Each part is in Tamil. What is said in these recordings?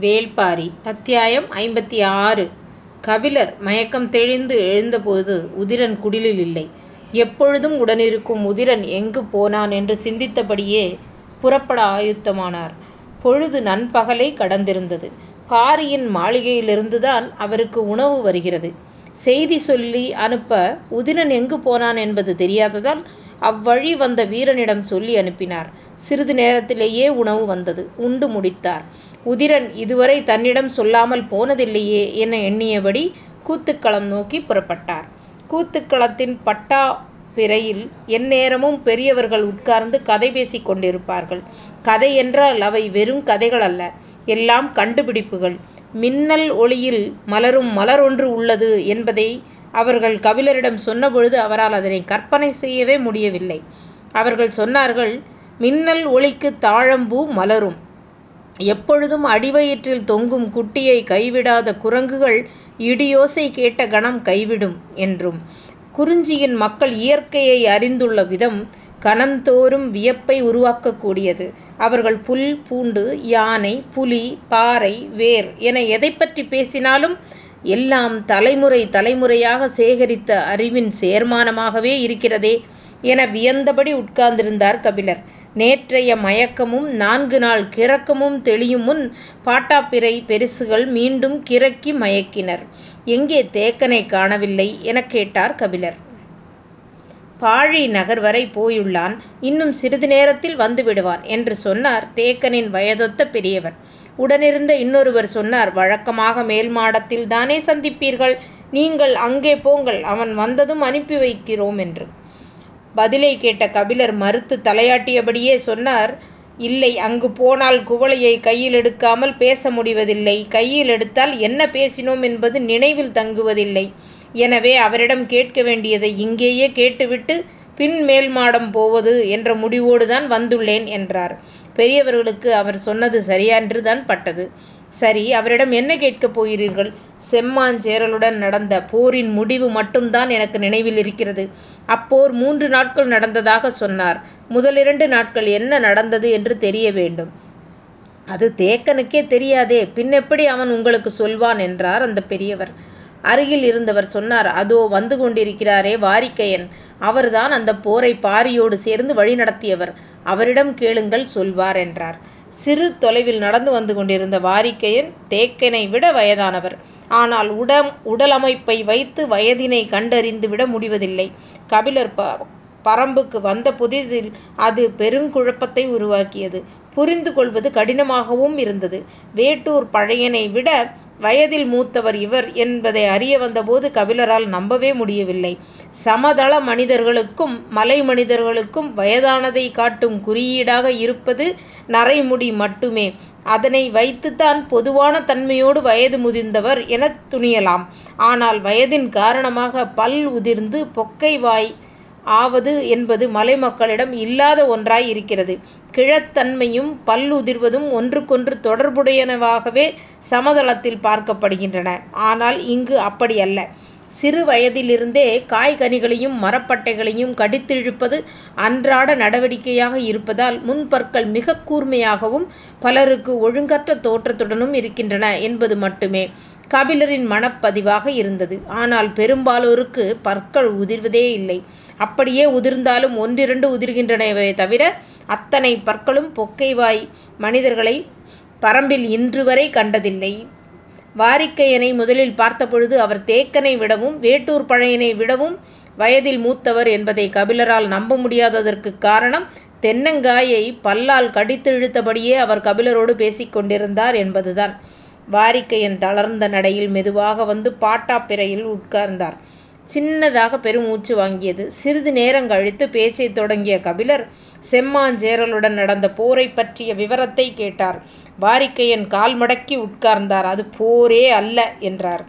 வேள்பாரி அத்தியாயம் ஐம்பத்தி ஆறு கபிலர் மயக்கம் தெளிந்து எழுந்தபோது உதிரன் குடிலில் இல்லை. எப்பொழுதும் உடனிருக்கும் உதிரன் எங்கு போனான் என்று சிந்தித்தபடியே புறப்பட ஆயுத்தமானார் பொழுது நண்பகலை கடந்திருந்தது. பாரியின் மாளிகையிலிருந்துதான் அவருக்கு உணவு வருகிறது. செய்தி சொல்லி அனுப்ப உதிரன் எங்கு போனான் என்பது தெரியாததால் அவ்வழி வந்த வீரனிடம் சொல்லி அனுப்பினார். சிறிது நேரத்திலேயே உணவு வந்தது. உண்டு முடித்தார். உதிரன் இதுவரை தன்னிடம் சொல்லாமல் போனதில்லையே என எண்ணியபடி கூத்துக்களம் நோக்கிப் புறப்பட்டார். கூத்துக்களத்தின் பட்டா பிறையில் எந்நேரமும் பெரியவர்கள் உட்கார்ந்து கதை பேசிக் கொண்டிருப்பார்கள். கதை என்றால் அவை வெறும் கதைகள் அல்ல. எல்லாம் கண்டுபிடிப்புகள். மின்னல் ஒளியில் மலரும் மலர் ஒன்று உள்ளது என்பதை அவர்கள் கபிலரிடம் சொன்னபொழுது அவரால் அதனைக் கற்பனை செய்யவே முடியவில்லை. அவர்கள் சொன்னார்கள் மின்னல் ஒளிக்குத் தாழம்பூ மலரும். எப்பொழுதும் அடிவயிற்றில் தொங்கும் குட்டியைக் கைவிடாத குரங்குகள் இடியோசை கேட்ட கணம் கைவிடும் என்றும். குறிஞ்சியின் மக்கள் இயற்கையை அறிந்துள்ள விதம் கணந்தோறும் வியப்பை உருவாக்கக்கூடியது அவர்கள் புல் பூண்டு யானை புலி பாறை வேர் என எதைப்பற்றிப் பேசினாலும் எல்லாம் தலைமுறை தலைமுறையாக சேகரித்த அறிவின் சேர்மானமாகவே இருக்கிறதே என வியந்தபடி உட்கார்ந்திருந்தார் கபிலர். நேற்றைய மயக்கமும் நான்கு நாள் கிறக்கமும் தெளியுமுன் பாட்டாப்பிரை பெரிசுகள் மீண்டும் கிறக்கி மயக்கினர். எங்கே தேக்கனைக் காணவில்லை? எனக் கேட்டார் கபிலர். பாழி நகர்வரை போயுள்ளான். இன்னும் சிறிது நேரத்தில் வந்துவிடுவான் என்று சொன்னார் தேக்கனின் வயதொத்த பெரியவர். உடனிருந்த இன்னொருவர் சொன்னார் வழக்கமாக மேல்மாடத்தில்தானே சந்திப்பீர்கள். நீங்கள் அங்கே போங்கள் அவன் வந்ததும் அனுப்பி வைக்கிறோம் என்று. பதிலை கேட்ட கபிலர் மறுத்து தலையாட்டியபடியே சொன்னார் இல்லை அங்கு போனால் குவளையை கையில் எடுக்காமல் பேச முடிவதில்லை. கையில் எடுத்தால் என்ன பேசினோம் என்பது நினைவில் தங்குவதில்லை. எனவே அவரிடம் கேட்க வேண்டியதை இங்கேயே கேட்டுவிட்டு பின் மேல்மாடம் போவது என்ற முடிவோடுதான் வந்துள்ளேன் என்றார். பெரியவர்களுக்கு அவர் சொன்னது சரியென்றுதான் பட்டது. சரி அவரிடம் என்ன கேட்கப் போகிறீர்கள்? செம்மாஞ்சேரலுடன் நடந்த போரின் முடிவு மட்டும்தான் எனக்கு நினைவில் இருக்கிறது அப்போர் மூன்று நாட்கள் நடந்ததாக சொன்னார். முதலிரண்டு நாட்கள் என்ன நடந்தது என்று தெரிய வேண்டும். அது தேக்கனுக்கே தெரியாதே பின்னெப்படி அவன் உங்களுக்கு சொல்வான் என்றார் அந்த பெரியவர். அருகில் இருந்தவர் சொன்னார் அதோ வந்து கொண்டிருக்கிறாரே வாரிக்கையன். அவர்தான் அந்தப் போரை பாரியோடு சேர்ந்து வழிநடத்தியவர். அவரிடம் கேளுங்கள் சொல்வார் என்றார். சிறு தொலைவில் நடந்து வந்து கொண்டிருந்த வாரிக்கையன் தேக்கனைவிட வயதானவர். ஆனால் உடலமைப்பை வைத்து வயதினை கண்டறிந்து விட முடிவதில்லை. கபிலர் ப பரம்புக்கு வந்த புதிதில் அது பெருங்குழப்பத்தை உருவாக்கியது. புரிந்து கொள்வது கடினமாகவும் இருந்தது. வேட்டூர் பழையனை விட வயதில் மூத்தவர் இவர் என்பதை அறிய வந்தபோது கபிலரால் நம்பவே முடியவில்லை. சமதள மனிதர்களுக்கும் மலை மனிதர்களுக்கும் வயதானதை காட்டும் குறியீடாக இருப்பது நரைமுடி மட்டுமே. அதனை வைத்துத்தான் பொதுவான தன்மையோடு வயது முதிர்ந்தவர் எனத் துணியலாம். ஆனால் வயதின் காரணமாக பல் உதிர்ந்து பொக்கை வாய் ஆவது என்பது மலை மக்களிடம் இல்லாத ஒன்றாய் இருக்கிறது. கிழத்தன்மையும் பல்லுதிர்வதும் ஒன்றுக்கொன்று தொடர்புடையனவாகவே சமதளத்தில் பார்க்கப்படுகின்றன. ஆனால் இங்கு அப்படியல்ல. சிறு வயதிலிருந்தே காய்கனிகளையும் மரப்பட்டைகளையும் கடித்திழுப்பது அன்றாட நடவடிக்கையாக இருப்பதால் முன்பற்கள் மிகக் கூர்மையாகவும் பலருக்கு ஒழுங்கற்ற தோற்றத்துடனும் இருக்கின்றன என்பது மட்டுமே கபிலரின் மனப்பதிவாக இருந்தது. ஆனால் பெரும்பாலோருக்கு பற்கள் உதிர்வதேயில்லை. அப்படியே உதிர்ந்தாலும் ஒன்றிரண்டு உதிர்கின்றனவே தவிர அத்தனை பற்களும் பொக்கைவாய் மனிதர்களை மனிதர்களைப் இன்று இன்றுவரை கண்டதில்லை. வாரிக்கையனை முதலில் பார்த்தபொழுது அவர் தேக்கனை விடவும் வேட்டூர் பழையனை விடவும் வயதில் மூத்தவர் என்பதை கபிலரால் நம்ப முடியாததற்குக் காரணம் தென்னங்காயைப் பல்லால் கடித்து இழுத்தபடியே அவர் கபிலரோடு பேசிக் கொண்டிருந்தார் என்பதுதான். வாரிக்கையன் தளர்ந்த நடையில் மெதுவாக வந்து பாட்டாப்பிறையில் உட்கார்ந்தார். சின்னதாக பெருமூச்சு வாங்கியது. சிறிது நேரம் கழித்து பேச்சைத் தொடங்கிய கபிலர் செம்மாஞ்சேரலுடன் நடந்த போரைப் பற்றிய விவரத்தை கேட்டார். வாரிக்கையன் கால் மடக்கி உட்கார்ந்தார். அது போரே அல்ல என்றார்.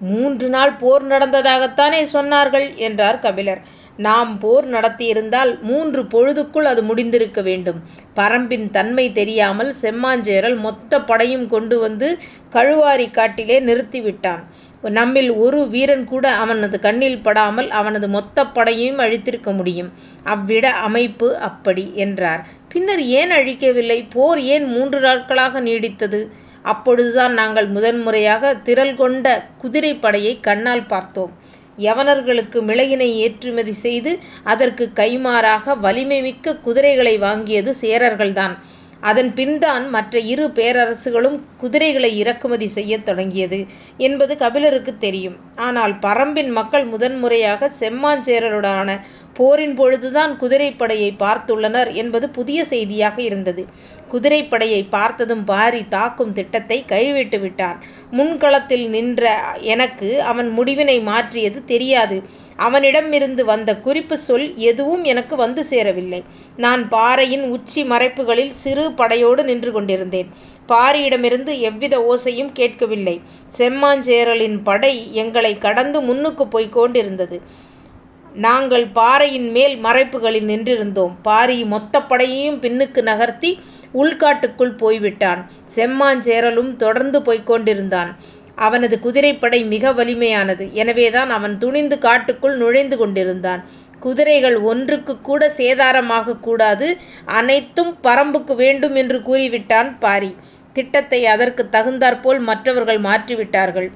மூன்று நாள் போர் நடந்ததாகத்தானே சொன்னார்கள்? என்றார் கபிலர். நாம் போர் நடத்தியிருந்தால் மூன்று பொழுதுக்குள் அது முடிந்திருக்க வேண்டும். பரம்பின் தன்மை தெரியாமல் செம்மாஞ்சேரல் மொத்த படையும் கொண்டு வந்து கழுவாரி காட்டிலே நிறுத்திவிட்டான். நம்மில் ஒரு வீரன் கூட அவனது கண்ணில் படாமல் அவனது மொத்த படையையும் அழித்திருக்க முடியும். அவ்விட அமைப்பு அப்படி. என்றார். பின்னர் ஏன் அழிக்கவில்லை? போர் ஏன் மூன்று நாட்களாக நீடித்தது? அப்பொழுதுதான் நாங்கள் முதன்முறையாக திரள் கொண்ட குதிரைப்படையை கண்ணால் பார்த்தோம். யவனர்களுக்கு மிளகினை ஏற்றுமதி செய்து அதற்குக் வலிமை வலிமைமிக்க குதிரைகளை வாங்கியது சேரர்கள்தான். அதன் பின்தான் மற்ற இரு பேரரசுகளும் குதிரைகளை இறக்குமதி செய்யத் தொடங்கியது என்பது கபிலருக்கு தெரியும். ஆனால் பரம்பின் மக்கள் முதன்முறையாக செம்மாஞ்சேரருடனான போரின் பொழுதுதான் குதிரைப்படையை பார்த்துள்ளனர் என்பது புதிய செய்தியாக இருந்தது. குதிரைப்படையை பார்த்ததும் பாரி தாக்கும் திட்டத்தை கைவிட்டு விட்டான் முன்களத்தில் நின்ற எனக்கு அவன் முடிவினை மாற்றியது தெரியாது. அவனிடமிருந்து வந்த குறிப்பு சொல் எதுவும் எனக்கு வந்து சேரவில்லை. நான் பாறையின் உச்சி மறைப்புகளில் சிறு படையோடு நின்று கொண்டிருந்தேன். பாரியிடமிருந்து எவ்வித ஓசையும் கேட்கவில்லை. செம்மாஞ்சேரலின் படை எங்களை கடந்து முன்னுக்குப் போய்க் கொண்டிருந்தது. நாங்கள் பாறையின் மேல் மறைப்புகளில் நின்றிருந்தோம். பாரி மொத்த படையையும் பின்னுக்கு நகர்த்தி உள்காட்டுக்குள் போய்விட்டான். செம்மாஞ்சேரலும் தொடர்ந்து போய்க் கொண்டிருந்தான். அவனது குதிரைப்படை மிக வலிமையானது. எனவேதான் அவன் துணிந்து காட்டுக்குள் நுழைந்து கொண்டிருந்தான். குதிரைகள் ஒன்றுக்குக்கூட சேதாரமாக கூடாது அனைத்தும் பரம்புக்கு வேண்டும் என்று கூறிவிட்டான் பாரி. திட்டத்தை அதற்கு தகுந்தாற்போல் மற்றவர்கள் மாற்றிவிட்டார்கள்.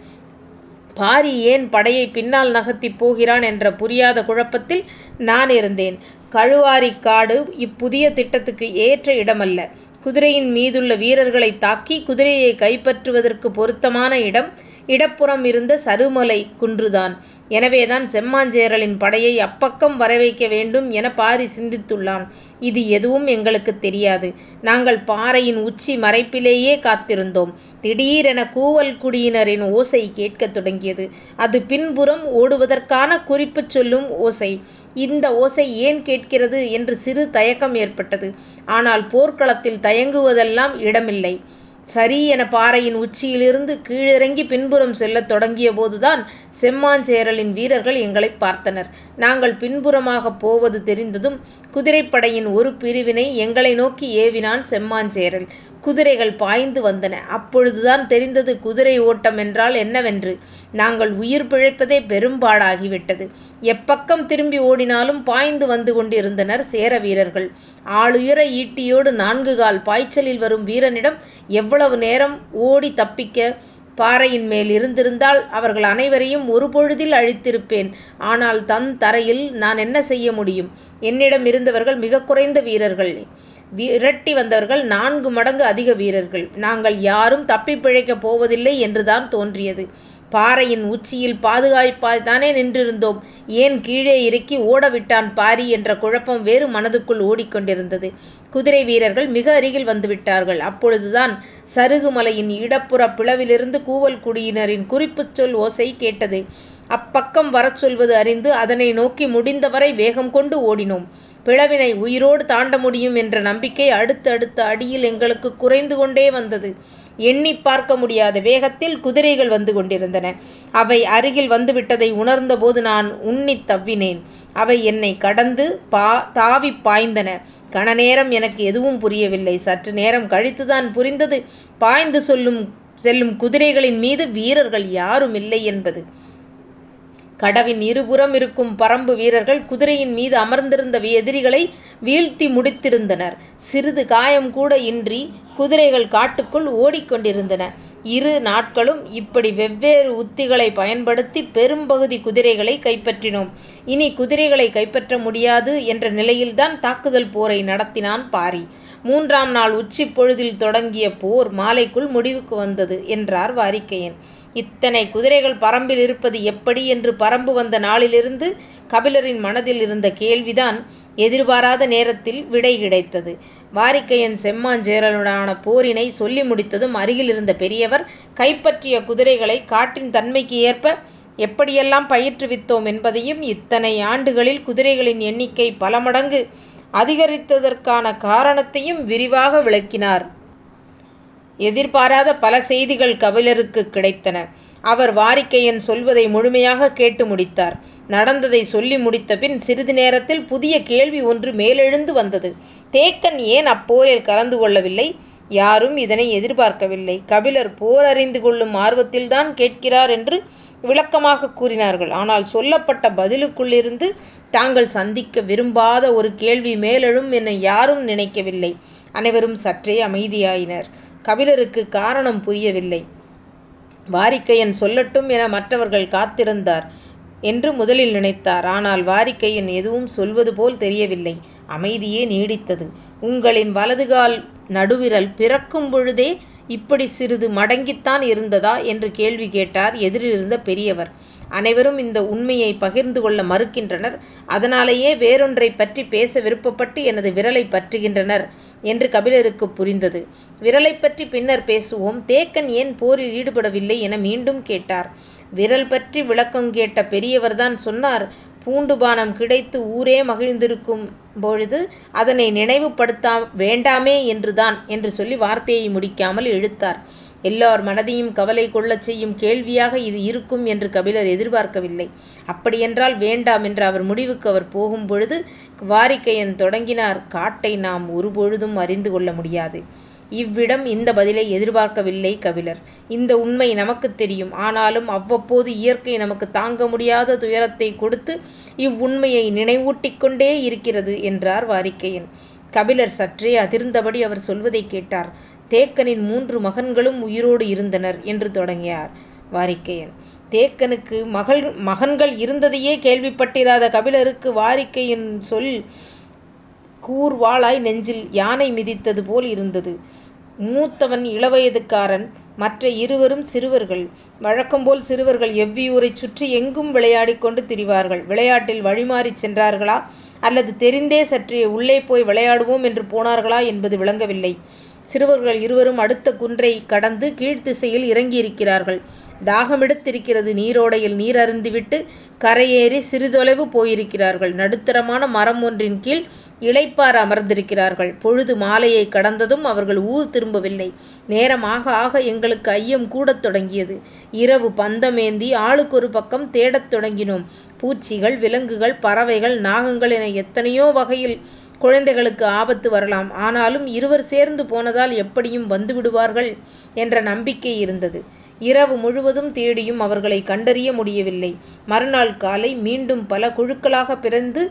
பாரி ஏன் படையை பின்னால் நகர்த்திப் போகிறான் என்ற புரியாத குழப்பத்தில் நான் இருந்தேன். கழுவாரிக் காடு இப்புதிய திட்டத்துக்கு ஏற்ற இடமல்ல. குதிரையின் மீதுள்ள வீரர்களைத் தாக்கி குதிரையைக் கைப்பற்றுவதற்குப் பொருத்தமான இடம் இடப்புறம் இருந்த சருமலை குன்றுதான். எனவேதான் செம்மாஞ்சேரலின் படையை அப்பக்கம் வரவைக்க வேண்டும் என பாரி சிந்தித்துள்ளான். இது எதுவும் எங்களுக்குத் தெரியாது. நாங்கள் பாறையின் உச்சி மறைப்பிலேயே காத்திருந்தோம். திடீரென கூவல் குடியினரின் ஓசை கேட்கத் தொடங்கியது. அது பின்புறம் ஓடுவதற்கான குறிப்புச் சொல்லும் ஓசை. இந்த ஓசை ஏன் கேட்கிறது என்று சிறு தயக்கம் ஏற்பட்டது. ஆனால் போர்க்களத்தில் தயங்குவதெல்லாம் இடமில்லை. சரி என பாறையின் உச்சியிலிருந்து கீழிறங்கி பின்புறம் செல்லத் தொடங்கியபோதுதான் செம்மாஞ்சேரலின் வீரர்கள் எங்களை பார்த்தனர். நாங்கள் பின்புறமாகப் போவது தெரிந்ததும் குதிரைப்படையின் ஒரு பிரிவினை எங்களை நோக்கி ஏவினான் செம்மாஞ்சேரல். குதிரைகள் பாய்ந்து வந்தன. அப்பொழுதுதான் தெரிந்தது குதிரை ஓட்டம் என்றால் என்னவென்று. நாங்கள் உயிர் பிழைப்பதே பெரும்பாடாகிவிட்டது. எப்பக்கம் திரும்பி ஓடினாலும் பாய்ந்து வந்து கொண்டிருந்தனர் சேர வீரர்கள். ஆளுயர ஈட்டியோடு நான்கு கால் பாய்ச்சலில் வரும் வீரனிடம் எவ்வளவு நேரம் ஓடித் தப்பிக்க? பாறையின் மேல் இருந்திருந்தால் அவர்கள் அனைவரையும் ஒரு பொழுதில் அழித்திருப்பேன். ஆனால் தன் தரையில் நான் என்ன செய்ய முடியும்? என்னிடம் இருந்தவர்கள் மிக குறைந்த வீரர்கள். விரட்டி வந்தவர்கள் நான்கு மடங்கு அதிக வீரர்கள். நாங்கள் யாரும் தப்பி பிழைக்கப் போவதில்லை என்றுதான் தோன்றியது. பாறையின் உச்சியில் பாதுகாப்பாய்த்தானே நின்றிருந்தோம். ஏன் கீழே இறக்கி ஓடவிட்டான் பாரி என்ற குழப்பம் வேறு மனதுக்குள் ஓடிக்கொண்டிருந்தது. குதிரை வீரர்கள் மிக அருகில் வந்துவிட்டார்கள். அப்பொழுதுதான் சருகுமலையின் இடப்புற பிளவிலிருந்து கூவல் குடியினரின் குறிப்புச் சொல் ஓசை கேட்டது. அப்பக்கம் வரச் சொல்வது அறிந்து அதனை நோக்கி முடிந்தவரை வேகம் கொண்டு ஓடினோம். பிளவினை உயிரோடு தாண்ட முடியும் என்ற நம்பிக்கை அடுத்தடுத்த அடியில் எங்களுக்குக் குறைந்து கொண்டே வந்தது. எண்ணிப் பார்க்க முடியாத வேகத்தில் குதிரைகள் வந்து கொண்டிருந்தன. அவை அருகில் வந்துவிட்டதை உணர்ந்தபோது நான் உன்னித் தவ்வினேன். அவை என்னை கடந்து பா தாவிப் பாய்ந்தன. கணநேரம் எனக்கு எதுவும் புரியவில்லை. சற்று நேரம் கழித்துதான் புரிந்தது பாய்ந்து செல்லும் குதிரைகளின் மீது வீரர்கள் யாருமில்லை என்பது. கடவின் இருபுறம் இருக்கும் பரம்பு வீரர்கள் குதிரையின் மீது அமர்ந்திருந்த எதிரிகளை வீழ்த்தி முடித்திருந்தனர். சிறிது காயம் கூட இன்றி குதிரைகள் காட்டுக்குள் ஓடிக் கொண்டிருந்தன. இரு நாட்களும் இப்படி வெவ்வேறு உத்திகளைப் பயன்படுத்தி பெரும்பகுதி குதிரைகளைக் கைப்பற்றினோம். இனி குதிரைகளைக் கைப்பற்ற முடியாது என்ற நிலையில்தான் தாக்குதல் போரை நடத்தினான் பாரி. மூன்றாம் நாள் உச்சிப் பொழுதில் தொடங்கிய போர் மாலைக்குள் முடிவுக்கு வந்தது என்றார் வாரிக்கையன் இத்தனை குதிரைகள் பரம்பில் இருப்பது எப்படி என்று பரம்பு வந்த நாளிலிருந்து கபிலரின் மனதில் இருந்த கேள்விதான் எதிர்பாராத நேரத்தில் விடை கிடைத்தது. வாரிக்கையன் செம்மாஞ்சேரலுடனான போரினை சொல்லி முடித்ததும் அருகில் இருந்த பெரியவர் கைப்பற்றிய குதிரைகளை காட்டின் தன்மைக்கு ஏற்ப எப்படியெல்லாம் பயிற்றுவித்தோம் என்பதையும் இத்தனை ஆண்டுகளில் குதிரைகளின் எண்ணிக்கை பல மடங்கு அதிகரித்ததற்கான காரணத்தையும் விரிவாக விளக்கினார். எதிர்பாராத பல செய்திகள் கபிலருக்கு கிடைத்தன. அவர் வாரிக்கையன் சொல்வதை முழுமையாக கேட்டு முடித்தார். நடந்ததை சொல்லி முடித்தபின் சிறிது நேரத்தில் புதிய கேள்வி ஒன்று மேலெழுந்து வந்தது. தேக்கன் ஏன் அப்போரில் கலந்து கொள்ளவில்லை? யாரும் இதனை எதிர்பார்க்கவில்லை. கபிலர் போர் அறிந்து கொள்ளும் ஆர்வத்தில்தான் கேட்கிறார் என்று விளக்கமாகக் கூறினார்கள். ஆனால் சொல்லப்பட்ட பதிலுக்குள்ளிருந்து தாங்கள் சந்திக்க விரும்பாத ஒரு கேள்வி மேலெழும் என யாரும் நினைக்கவில்லை. அனைவரும் சற்றே அமைதியாயினர். கபிலருக்குக் காரணம் புரியவில்லை. வாரிக்கையன் சொல்லட்டும் என மற்றவர்கள் காத்திருந்தார் என்று முதலில் நினைத்தார். ஆனால் வாரிக்கையன் எதுவும் சொல்வது போல் தெரியவில்லை. அமைதியே நீடித்தது. உங்களின் வலதுகால் நடுவிரல் பிறக்கும் பொழுதே இப்படி சிறிது மடங்கித்தான் இருந்ததா? என்று கேள்வி கேட்டார் எதிரிலிருந்த பெரியவர். அனைவரும் இந்த உண்மையை பகிர்ந்து கொள்ள மறுக்கின்றனர். அதனாலேயே வேறொன்றைப் பற்றி பேச விருப்பப்பட்டு எனது விரலைப் பற்றுகின்றனர் என்று கபிலருக்குப் புரிந்தது. விரலைப் பற்றி பின்னர் பேசுவோம். தேக்கன் ஏன் போரில் ஈடுபடவில்லை? என மீண்டும் கேட்டார். விரல் பற்றி விளக்கம் கேட்ட பெரியவர்தான் சொன்னார் பூண்டு பானம் கிடைத்து ஊரே மகிழ்ந்திருக்கும் பொழுது அதனை நினைவுபடுத்த வேண்டாமே என்றுதான் என்று சொல்லி வார்த்தையை முடிக்காமல் இழுத்தார். எல்லார் மனதையும் கவலை கொள்ளச் செய்யும் கேள்வியாக இது இருக்கும் என்று கபிலர் எதிர்பார்க்கவில்லை. அப்படியென்றால் வேண்டாம் என்று அவர் முடிவுக்கு அவர் போகும் பொழுது வாரிக்கையன் தொடங்கினார் காட்டை நாம் ஒருபொழுதும் அறிந்து கொள்ள முடியாது. இவ்விடம் இந்த பதிலை எதிர்பார்க்கவில்லை கபிலர். இந்த உண்மை நமக்குத் தெரியும். ஆனாலும் அவ்வப்போது இயற்கை நமக்குத் தாங்க முடியாத துயரத்தைக் கொடுத்து இவ்வுண்மையை நினைவூட்டிக் கொண்டே இருக்கிறது என்றார் வாரிக்கையன். கபிலர் சற்றே அதிர்ந்தபடி அவர் சொல்வதைக் கேட்டார். தேக்கனின் மூன்று மகன்களும் உயிரோடு இருந்தனர் என்று தொடங்கினார் வாரிக்கையன். தேக்கனுக்கு மகள் மகன்கள் இருந்ததையே கேள்விப்பட்டிராத கபிலருக்கு வாரிக்கையின் சொல் கூர்வாளாய் நெஞ்சில் யானை மிதித்தது போல் இருந்தது. மூத்தவன் இளவயதுக்காரன். மற்ற இருவரும் சிறுவர்கள். வழக்கம்போல் சிறுவர்கள் எவ்வியூரைச் சுற்றி எங்கும் விளையாடிக் கொண்டு திரிவார்கள். விளையாட்டில் வழிமாறிச் சென்றார்களா? அல்லது தெரிந்தே சற்றே உள்ளே போய் விளையாடுவோம் என்று போனார்களா என்பது விளங்கவில்லை. சிறுவர்கள் இருவரும் அடுத்த குன்றைக் கடந்து கீழ்த்திசையில் இறங்கியிருக்கிறார்கள். தாகமெடுத்திருக்கிறது. நீரோடையில் நீர் அருந்துவிட்டு கரையேறி சிறிதொலைவு போயிருக்கிறார்கள். நடுத்தரமான மரம் ஒன்றின் கீழ் இளைப்பாற அமர்ந்திருக்கிறார்கள். பொழுது மாலையை கடந்ததும் அவர்கள் ஊர் திரும்பவில்லை. நேரம் ஆக ஆக எங்களுக்கு ஐயம் கூடத் தொடங்கியது. இரவு பந்தமேந்தி ஆளுக்கொரு பக்கம் தேடத் தொடங்கினோம். பூச்சிகள், விலங்குகள், பறவைகள், நாகங்கள் என எத்தனையோ வகையில் குழந்தைகளுக்கு ஆபத்து வரலாம். ஆனாலும் இருவர் சேர்ந்து போனதால் எப்படியும் வந்துவிடுவார்கள் என்ற நம்பிக்கை இருந்தது. இரவு முழுவதும் தேடியும் அவர்களை கண்டறிய முடியவில்லை. மறுநாள் காலை மீண்டும் பல குழுக்களாகப் பிறந்து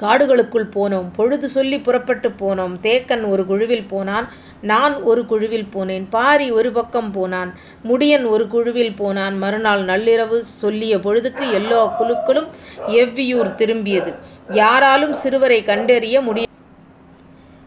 காடுகளுக்குள் போனோம். பொழுது சொல்லி புறப்பட்டு போனோம். தேக்கன் ஒரு குழுவில் போனான். நான் ஒரு குழுவில் போனேன். பாரி ஒரு பக்கம் போனான். முடியன் ஒரு குழுவில் போனான். மறுநாள் நள்ளிரவு சொல்லிய பொழுதுக்கு எல்லா குழுக்களும் எவ்வியூர் திரும்பியது. யாராலும் சிறுவரை கண்டறிய முடிய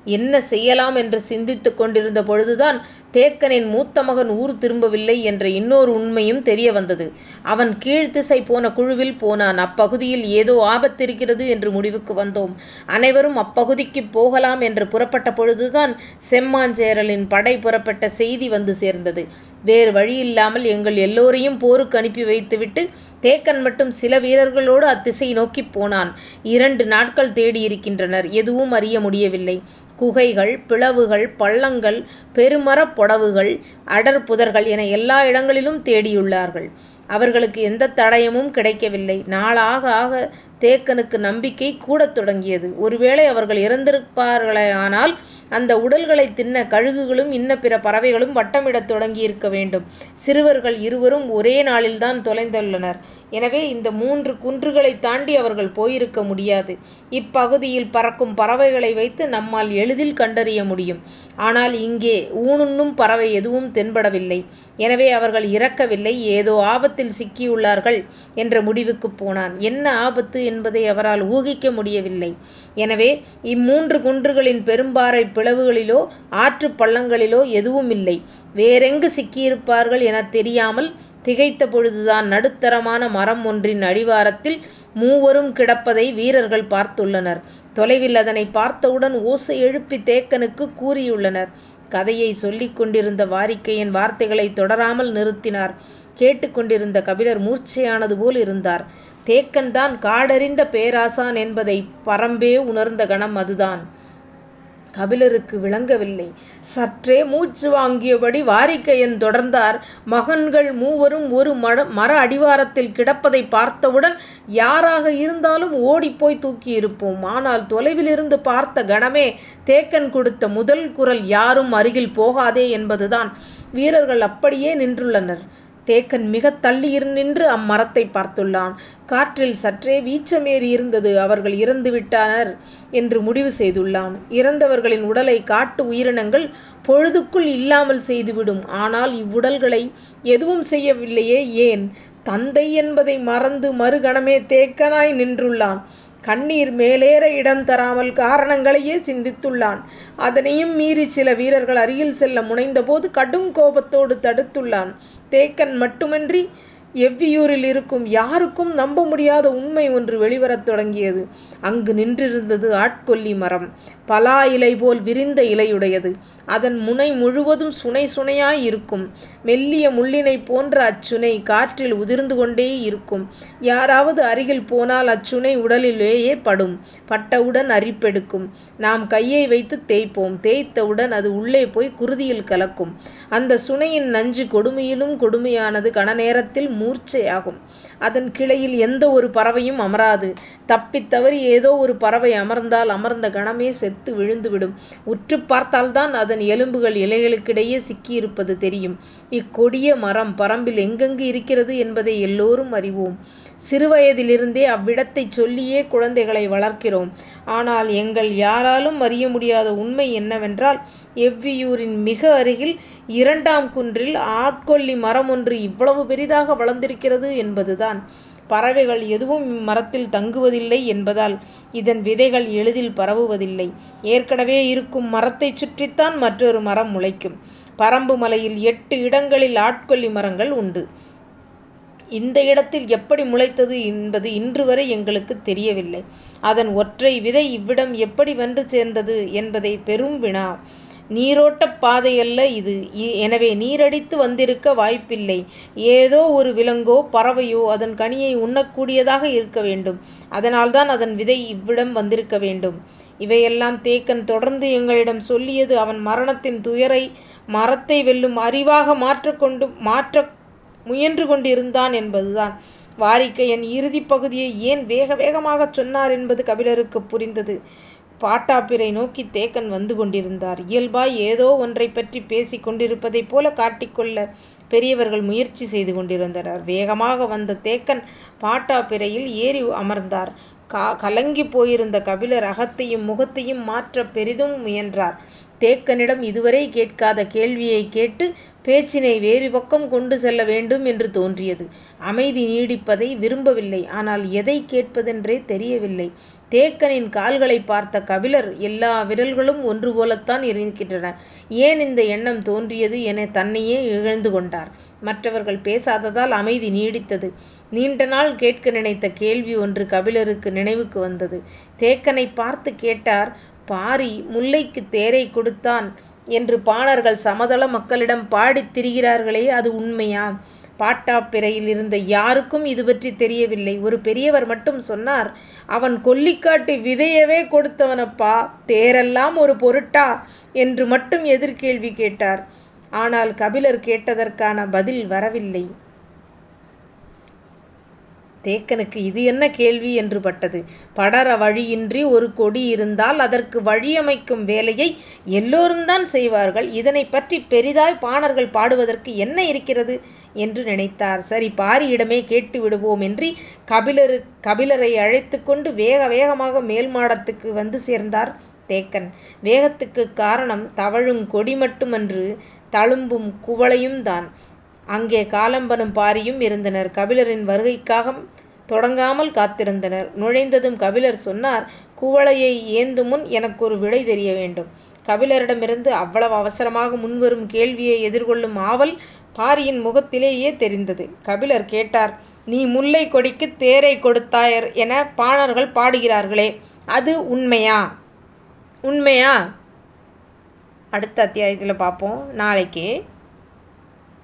என்ன செய்யலாம் என்று சிந்தித்துக் கொண்டிருந்த பொழுதுதான் தேக்கனின் மூத்த மகன் ஊர் திரும்பவில்லை என்ற இன்னொரு உண்மையும் தெரிய வந்தது. அவன் கீழ்த்திசை போன குழுவில் போனான். அப்பகுதியில் ஏதோ ஆபத்திருக்கிறது என்று முடிவுக்கு வந்தோம். அனைவரும் அப்பகுதிக்குப் போகலாம் என்று புறப்பட்ட பொழுதுதான் செம்மாஞ்சேரலின் படை புறப்பட்ட செய்தி வந்து சேர்ந்தது. வேறு வழியில்லாமல் எங்கள் எல்லோரையும் போருக்கு அனுப்பி வைத்துவிட்டு தேக்கன் மட்டும் சில வீரர்களோடு அத்திசை நோக்கிப் போனான். இரண்டு நாட்கள் தேடியிருக்கின்றனர். எதுவும் அறிய முடியவில்லை. குகைகள், பிளவுகள், பள்ளங்கள், பெருமரப் புடவுகள் அடர் புதர்கள் என எல்லா இடங்களிலும் தேடியுள்ளார்கள். அவர்களுக்கு எந்த தடயமும் கிடைக்கவில்லை. நாளாக ஆக தேக்கனுக்கு நம்பிக்கை கூடத் தொடங்கியது. ஒருவேளை அவர்கள் இறந்திருப்பார்களேயானால் அந்த உடல்களைத் தின்ன கழுகுகளும் இன்ன பிற பறவைகளும் வட்டமிடத் தொடங்கியிருக்க வேண்டும். சிறுவர்கள் இருவரும் ஒரே நாளில்தான் தொலைந்துள்ளனர். எனவே இந்த மூன்று குன்றுகளைத் தாண்டி அவர்கள் போயிருக்க முடியாது. இப்பகுதியில் பறக்கும் பறவைகளை வைத்து நம்மால் எளிதில் கண்டறிய முடியும். ஆனால் இங்கே ஊனுண்ணும் பறவை எதுவும் தென்படவில்லை. எனவே அவர்கள் இறக்கவில்லை. ஏதோ ஆபத்தில் சிக்கியுள்ளார்கள் என்ற முடிவுக்குப் போனான். என்ன ஆபத்து என்பதை அவரால் ஊகிக்க முடியவில்லை. எனவே இம்மூன்று குன்றுகளின் பெரும்பாறைப் பிளவுகளிலோ ஆற்றுப் பள்ளங்களிலோ எதுவுமில்லை. வேறெங்கு சிக்கியிருப்பார்கள் எனத் தெரியாமல் திகைத்த பொழுதுதான் நடுத்தரமான மரம் ஒன்றின் அடிவாரத்தில் மூவரும் கிடப்பதை வீரர்கள் பார்த்துள்ளனர். தொலைவில் அதனைப் பார்த்தவுடன் ஓசை எழுப்பித் தேக்கனுக்குக் கூறியுள்ளனர். கதையைச் சொல்லிக் கொண்டிருந்த வாரிக்கையன் வார்த்தைகளைத் தொடராமல் நிறுத்தினார். கேட்டுக் கொண்டிருந்த கபிலர் மூர்ச்சையானது போல் இருந்தார். தேக்கன்தான் காடறிந்த பேராசான் என்பதைப் பரம்பே உணர்ந்த கணம் அதுதான். கபிலருக்கு விளங்கவில்லை. சற்றே மூச்சு வாங்கியபடி வாரிக்கையன் தொடர்ந்தார். மகன்கள் மூவரும் ஒரு மர அடிவாரத்தில் கிடப்பதைப் பார்த்தவுடன் யாராக இருந்தாலும் ஓடிப்போய் தூக்கியிருப்போம். ஆனால் தொலைவிலிருந்து பார்த்த கணமே தேக்கன் கொடுத்த முதல் குரல் யாரும் அருகில் போகாதே என்பதுதான். வீரர்கள் அப்படியே நின்றுள்ளனர். தேக்கன் மிகத் தள்ளி நின்று அம்மரத்தைப் பார்த்துள்ளான். காற்றில் சற்றே வீச்சமேறி இருந்தது அவர்கள் இறந்துவிட்டனர் என்று முடிவு செய்துள்ளான். இறந்தவர்களின் உடலை காட்டு உயிரினங்கள் பொழுதுக்குள் இல்லாமல் செய்துவிடும். ஆனால் இவ்வுடல்களை எதுவும் செய்யவில்லையே ஏன்? தந்தை என்பதை மறந்து மறுகணமே தேக்கனாய் நின்றுள்ளான். கண்ணீர் மேலேற இடம் தராமல் காரணங்களையே சிந்தித்துள்ளான். அதனையும் மீறி சில வீரர்கள் அருகில் செல்ல முனைந்தபோது கடும் கோபத்தோடு தடுத்துள்ளான். தேக்கன் மட்டுமன்றி எவ்வியூரில் இருக்கும் யாருக்கும் நம்ப முடியாத உண்மை ஒன்று வெளிவரத் தொடங்கியது. அங்கு நின்றிருந்தது ஆட்கொல்லி மரம். பலா இலை போல் விரிந்த இலையுடையது. அதன் முனை முழுவதும் சுனை சுனையாய் இருக்கும். மெல்லிய முள்ளினைப் போன்ற அச்சுனை காற்றில் உதிர்ந்து கொண்டே இருக்கும். யாராவது அருகில் போனால் அச்சுனை உடலிலேயே படும். பட்டவுடன் அரிப்பெடுக்கும். நாம் கையை வைத்து தேய்ப்போம். தேய்த்தவுடன் அது உள்ளே போய் குருதியில் கலக்கும். அந்த சுனையின் நஞ்சு கொடுமையிலும் கொடுமையானது. கணநேரத்தில் மூர்ச்சையாகும். அதன் கிளையில் எந்த ஒரு பறவையும் அமராது. தப்பித்தவறி ஏதோ ஒரு பறவை அமர்ந்தால் அமர்ந்த கணமே செத்து விழுந்துவிடும். உற்றுப் பார்த்தால்தான் அதன் எலும்புகள் இலைகளுக்கிடையே சிக்கியிருப்பது தெரியும். இக்கொடிய மரம் பரம்பில் எங்கெங்கு இருக்கிறது என்பதை எல்லோரும் அறிவோம். சிறுவயதிலிருந்தே அவ்விடத்தைச் சொல்லியே குழந்தைகளை வளர்க்கிறோம். ஆனால் எங்கள் யாராலும் அறிய முடியாத உண்மை என்னவென்றால் எவ்வியூரின் மிக அருகில் இரண்டாம் குன்றில் ஆட்கொல்லி மரம் ஒன்று இவ்வளவு பெரிதாக வளர்ந்திருக்கிறது என்பதுதான். பறவைகள் எதுவும் இம்மரத்தில் தங்குவதில்லை என்பதால் இதன் விதைகள் எளிதில் பரவுவதில்லை. ஏற்கனவே இருக்கும் மரத்தைச் சுற்றித்தான் மற்றொரு மரம் முளைக்கும். பரம்பு மலையில் எட்டு இடங்களில் ஆட்கொல்லி மரங்கள் உண்டு. இந்த இடத்தில் எப்படி முளைத்தது என்பது இன்றுவரை எங்களுக்குத் தெரியவில்லை. அதன் ஒற்றை விதை இவ்விடம் எப்படி வந்து சேர்ந்தது என்பதே பெரும் வினா. நீரோட்டப் பாதையல்ல இது. எனவே நீரடித்து வந்திருக்க வாய்ப்பில்லை. ஏதோ ஒரு விலங்கோ பறவையோ அதன் கனியை உண்ணக்கூடியதாக இருக்க வேண்டும். அதனால்தான் அதன் விதை இவ்விடம் வந்திருக்க வேண்டும். இவையெல்லாம் தேக்கன் தொடர்ந்து எங்களிடம் சொல்லியது அவன் மரணத்தின் துயரை மரத்தை வெல்லும் அறிவாக மாற்ற முயன்று கொண்டிருந்தான் என்பதுதான். வாரிக்கையன் இறுதிப் பகுதியை ஏன் வேக வேகமாகச் சொன்னார் என்பது கபிலருக்குப் புரிந்தது. பட்டாப்பிரை நோக்கித் தேக்கன் வந்து கொண்டிருந்தார். இயல்பாய் ஏதோ ஒன்றைப் பற்றிப் பேசிக் கொண்டிருப்பதைப் போலக் காட்டிக் கொள்ள பெரியவர்கள் முயற்சி செய்து கொண்டிருந்தனர். வேகமாக வந்த தேக்கன் பட்டாப்பிரையில் ஏறி அமர்ந்தார். கலங்கிப் போயிருந்த கபிலர் அகத்தையும் முகத்தையும் மாற்றப் பெரிதும் முயன்றார். தேக்கனிடம் இதுவரை கேட்காத கேள்வியைக் கேட்டு பேச்சினை வேறு பக்கம் கொண்டு செல்ல வேண்டும் என்று தோன்றியது. அமைதி நீடிப்பதை விரும்பவில்லை. ஆனால் எதைக் கேட்பதென்றே தெரியவில்லை. தேக்கனின் கால்களைப் பார்த்த கபிலர் எல்லா விரல்களும் ஒன்று போலத்தான் இருக்கின்றன. ஏன் இந்த எண்ணம் தோன்றியது எனத் தன்னையே இகழ்ந்து கொண்டார். மற்றவர்கள் பேசாததால் அமைதி நீடித்தது. நீண்ட நாள் கேட்க நினைத்த கேள்வி ஒன்று கபிலருக்கு நினைவுக்கு வந்தது. தேக்கனைப் பார்த்துக் கேட்டார் பாரி முல்லைக்குத் தேரைக் கொடுத்தான் என்று பாணர்கள் சமதள மக்களிடம் பாடித் திரிகிறார்களே அது உண்மையா? பாட்டாப்பிறையில் இருந்த யாருக்கும் இதுபற்றித் தெரியவில்லை. ஒரு பெரியவர் மட்டும் சொன்னார் அவன் கொல்லிக்காட்டு விதையவே கொடுத்தவனப்பா தேரெல்லாம் ஒரு பொருட்டா? என்று மட்டும் எதிர்கேள்வி கேட்டார். ஆனால் கபிலர் கேட்டதற்கான பதில் வரவில்லை. தேக்கனுக்கு இது என்ன கேள்வி என்று பட்டது. படர வழியின்றி ஒரு கொடி இருந்தால் அதற்கு வழியமைக்கும் வேலையை எல்லோரும்தான் செய்வார்கள். இதனைப் பற்றிப் பெரிதாய்ப் பாணர்கள் பாடுவதற்கு என்ன இருக்கிறது? என்று நினைத்தார். சரி பாரியிடமே கேட்டு விடுவோம் என்று கபிலரை அழைத்துக் கொண்டு வேக வேகமாக மேல்மாடத்துக்கு வந்து சேர்ந்தார் தேக்கன். வேகத்துக்குக் காரணம் தவழும் கொடி மட்டுமன்று தளும்பும் குவளையும்தான். அங்கே காலம்பனும் பாரியும் இருந்தனர். கபிலரின் வருகைக்காக தொடங்காமல் காத்திருந்தனர். நுழைந்ததும் கபிலர் சொன்னார் குவளையை எனக்கு ஒரு விடை தெரிய வேண்டும். கபிலரிடமிருந்து அவ்வளவு அவசரமாக முன்வரும் கேள்வியை எதிர்கொள்ளும் ஆவல் பாரியின் முகத்திலேயே தெரிந்தது. கபிலர் கேட்டார் நீ முல்லை கொடிக்கு தேரை கொடுத்தாயர் என பாணர்கள் பாடுகிறார்களே அது உண்மையா? உண்மையா? அடுத்த அத்தியாயத்தில் பார்ப்போம். நாளைக்கு